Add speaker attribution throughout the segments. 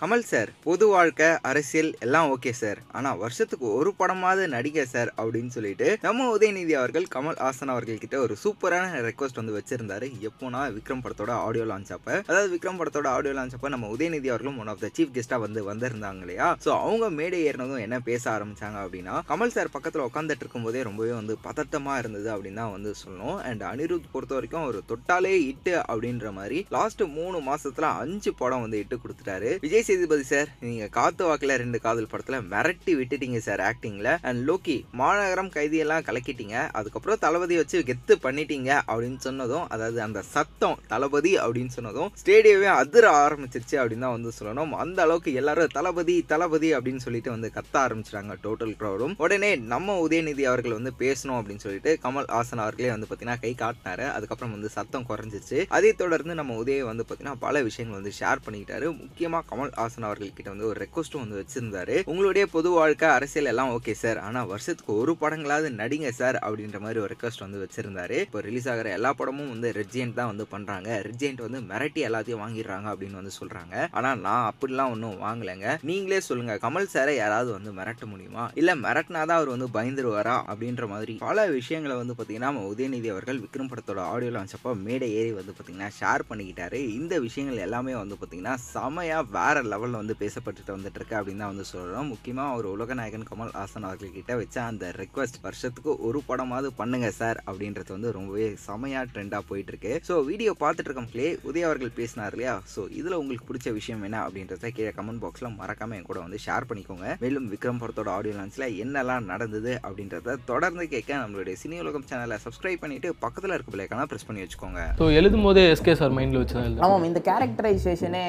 Speaker 1: Kamal sir பொது வாழ்க்கை அரசியல் எல்லாம் ஓகே சார். ஆனா வருஷத்துக்கு ஒரு படமாவது நடிகை சார் அப்படின்னு சொல்லிட்டு நம்ம உதயநிதி அவர்கள் கமல் ஹாசன் அவர்கள் கிட்ட ஒரு சூப்பரான ரெக்வஸ்ட் வந்து வச்சிருந்தாரு. எப்போனா விக்ரம் படத்தோட ஆடியோ லான்ச் அப்ப. அதாவது விக்ரம் படத்தோட ஆடியோ லான்ச் அப்ப நம்ம உதயநிதி அவர்களும் ஒன் ஆஃப் த சீஃப் கெஸ்டா வந்து வந்திருந்தாங்க இல்லையா? ஸோ அவங்க மேடை ஏறினதும் என்ன பேச ஆரம்பிச்சாங்க அப்படின்னா கமல் சார் பக்கத்துல உட்காந்துட்டு இருக்கும்போதே ரொம்பவே வந்து பதட்டமா இருந்தது அப்படின்னு தான் வந்து சொல்லணும். அண்ட் அனிருத் பொறுத்த வரைக்கும் ஒரு தொட்டாலே இட்டு அப்படின்ற மாதிரி லாஸ்ட் மூணு மாசத்துல அஞ்சு படம் வந்து இட்டு கொடுத்துட்டாரு. விஜய் சேதுபதி சார். நீங்க காத்து வாக்குல ரெண்டு காதல் படத்துல மிரட்டி விட்டுட்டீங்க சார் ஆக்டிங்ல அண்ட் லோக்கி மாநகரம் கைதியெல்லாம் கலக்கிட்டீங்க. அதுக்கப்புறம் தளபதியை வச்சு கெத்து பண்ணிட்டீங்க அப்படின்னு சொன்னதும் அதாவது அந்த சத்தம் தளபதி அப்படின்னு சொன்னதும் ஸ்டேடியமே அதிர ஆரம்பிச்சிருச்சு அப்படின்னு தான் வந்து சொல்லணும். அந்த அளவுக்கு எல்லாரும் தளபதி தளபதி அப்படின்னு சொல்லிட்டு வந்து கத்த ஆரம்பிச்சிட்டாங்க டோட்டல் க்ரௌடும் உடனே நம்ம உதயநிதி அவர்கள் வந்து பேசணும் அப்படின்னு சொல்லிட்டு கமல் ஹாசன் அவர்களே வந்து பார்த்தீங்கன்னா கை காட்டினாரு. அதுக்கப்புறம் வந்து சத்தம் குறைஞ்சிச்சு அதை தொடர்ந்து நம்ம உதய வந்து பார்த்தீங்கன்னா பல விஷயங்கள் வந்து ஷேர் பண்ணிக்கிட்டாரு. முக்கியமா கமல் ஹாசன் அவர்கள் கிட்ட வந்து ஒரு ரெக்வஸ்ட்டும் வந்து வச்சிருந்தாரு. உங்களுடைய பொது வாழ்க்கை அரசியல் எல்லாம் ஓகே சார் ஆனால் வருஷத்துக்கு ஒரு படங்களாவது நடிங்க சார் அப்படின்ற மாதிரி ஒரு ரெக்வஸ்ட் வந்து வச்சிருந்தாரு. இப்போ ரிலீஸ் ஆகிற எல்லா படமும் வந்து ரெட்ஜென்ட் தான் வந்து பண்ணுறாங்க ரெட்ஜென்ட் வந்து மிரட்டி எல்லாத்தையும் வாங்கிடுறாங்க அப்படின்னு வந்து சொல்கிறாங்க ஆனால் நான் அப்படிலாம் ஒன்றும் வாங்கலைங்க. நீங்களே சொல்லுங்க கமல் சாரை யாராவது வந்து மிரட்ட முடியுமா? இல்லை மிரட்டினாதான் அவர் வந்து பயந்துருவாரா அப்படின்ற மாதிரி பல விஷயங்களை வந்து பார்த்தீங்கன்னா நம்ம உதயநிதி அவர்கள் விக்ரம் படத்தோட ஆடியோ லான்ச் மேடை ஏறி வந்து பார்த்தீங்கன்னா ஷேர் பண்ணிக்கிட்டாரு. இந்த விஷயங்கள் எல்லாமே வந்து பார்த்தீங்கன்னா செமையாக வேற லெவல்ல வந்து பேசப்பட்டுட்டு வந்துட்டு இருக்கு அப்படின்னு தான் வந்து சொல்றோம். முக்கியமா ஒரு உலகநாயகன் கமல் ஹாசன் அவர்கள் கிட்ட வச்ச அந்த ரெக்வஸ்ட் வருஷத்துக்கு ஒரு படமாவது பண்ணுங்க சார் அப்படின்றது வந்து ரொம்பவே செமையா ட்ரெண்டா போயிட்டு இருக்கு ஸோ வீடியோ பார்த்துட்டு இருக்கோம்லே உதய அவர்கள் பேசினார் இல்லையா? ஸோ இதுல உங்களுக்கு பிடிச்ச விஷயம் என்ன அப்படின்றத கீழே கமெண்ட் பாக்ஸ்ல மறக்காம என் கூட வந்து ஷேர் பண்ணிக்கோங்க. மேலும் விக்ரம் படத்தோட ஆடியோ லான்ச்ல என்னெல்லாம் நடந்தது அப்படின்றத தொடர்ந்து கேட்க நம்மளுடைய சினி உலகம் சேனலை சப்ஸ்கிரைப் பண்ணிட்டு பக்கத்துல இருக்க பிள்ளைக்கான ப்ரெஸ் பண்ணி வச்சுக்கோங்க.
Speaker 2: ஸோ எழுதும் போதே எஸ்கே சார் மைண்டில் வச்சு
Speaker 3: ஆமாம் இந்த கேரக்டரைசேஷனே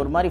Speaker 3: ஒரு மாதிரி